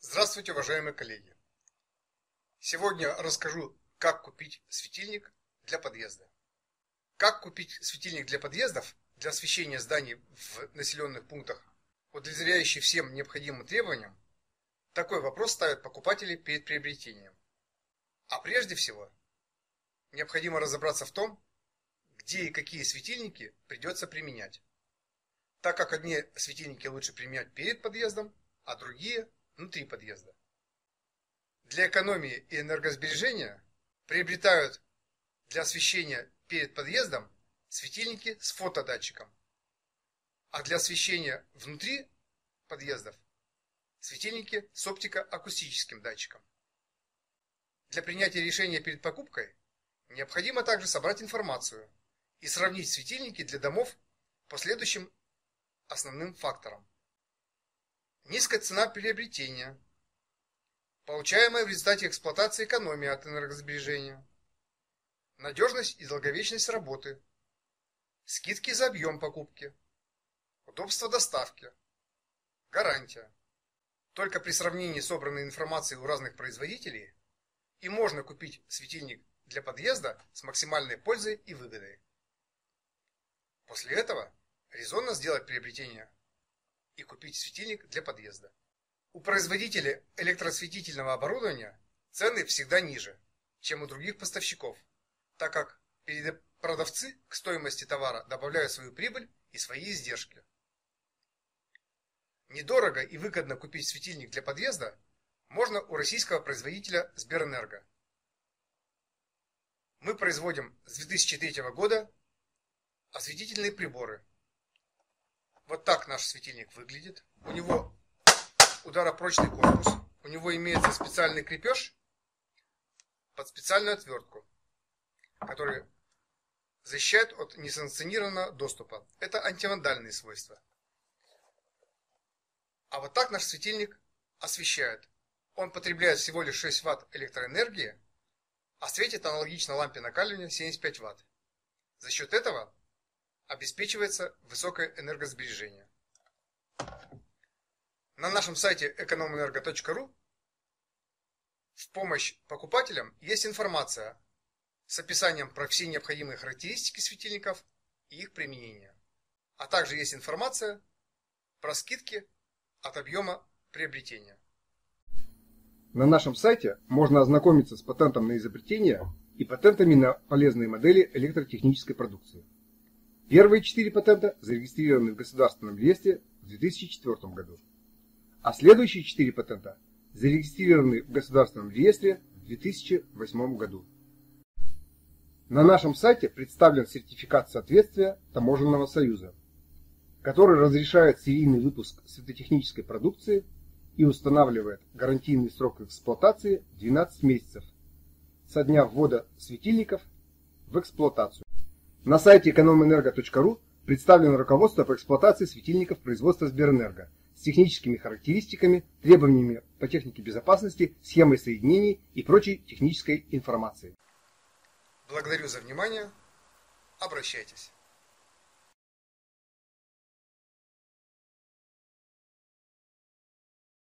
Здравствуйте, уважаемые коллеги! Сегодня расскажу, как купить светильник для подъезда. Как купить светильник для подъездов для освещения зданий в населенных пунктах, удовлетворяющий всем необходимым требованиям? Такой вопрос ставят покупатели перед приобретением. А прежде всего, необходимо разобраться в том, где и какие светильники придется применять. Так как одни светильники лучше применять перед подъездом, а другие внутри подъезда. Для экономии и энергосбережения приобретают для освещения перед подъездом светильники с фотодатчиком, а для освещения внутри подъездов светильники с оптико-акустическим датчиком. Для принятия решения перед покупкой необходимо также собрать информацию и сравнить светильники для домов по следующим основным факторам. Низкая цена приобретения. Получаемая в результате эксплуатации экономия от энергосбережения. Надежность и долговечность работы. Скидки за объем покупки. Удобство доставки. Гарантия. Только при сравнении собранной информации у разных производителей и можно купить светильник для подъезда с максимальной пользой и выгодой. После этого резонно сделать приобретение и купить светильник для подъезда. У производителя электросветительного оборудования цены всегда ниже, чем у других поставщиков, так как продавцы к стоимости товара добавляют свою прибыль и свои издержки. Недорого и выгодно купить светильник для подъезда можно у российского производителя Сберэнерго. Мы производим с 2003 года осветительные приборы вот так наш светильник выглядит. У него ударопрочный корпус. У него имеется специальный крепеж под специальную отвертку, который защищает от несанкционированного доступа. Это антивандальные свойства. А вот так наш светильник освещает. Он потребляет всего лишь 6 Вт электроэнергии, а светит аналогично лампе накаливания 75 Вт. За счет этого обеспечивается высокое энергосбережение. На нашем сайте экономэнерго.ру в помощь покупателям есть информация с описанием про все необходимые характеристики светильников и их применения. А также есть информация про скидки от объема приобретения. На нашем сайте можно ознакомиться с патентом на изобретение и патентами на полезные модели электротехнической продукции. Первые четыре патента зарегистрированы в Государственном реестре в 2004 году, а следующие четыре патента зарегистрированы в Государственном реестре в 2008 году. На нашем сайте представлен сертификат соответствия Таможенного союза, который разрешает серийный выпуск светотехнической продукции и устанавливает гарантийный срок эксплуатации 12 месяцев со дня ввода светильников в эксплуатацию. На сайте экономэнерго.ру представлено руководство по эксплуатации светильников производства Сберэнерго с техническими характеристиками, требованиями по технике безопасности, схемой соединений и прочей технической информацией. Благодарю за внимание. Обращайтесь.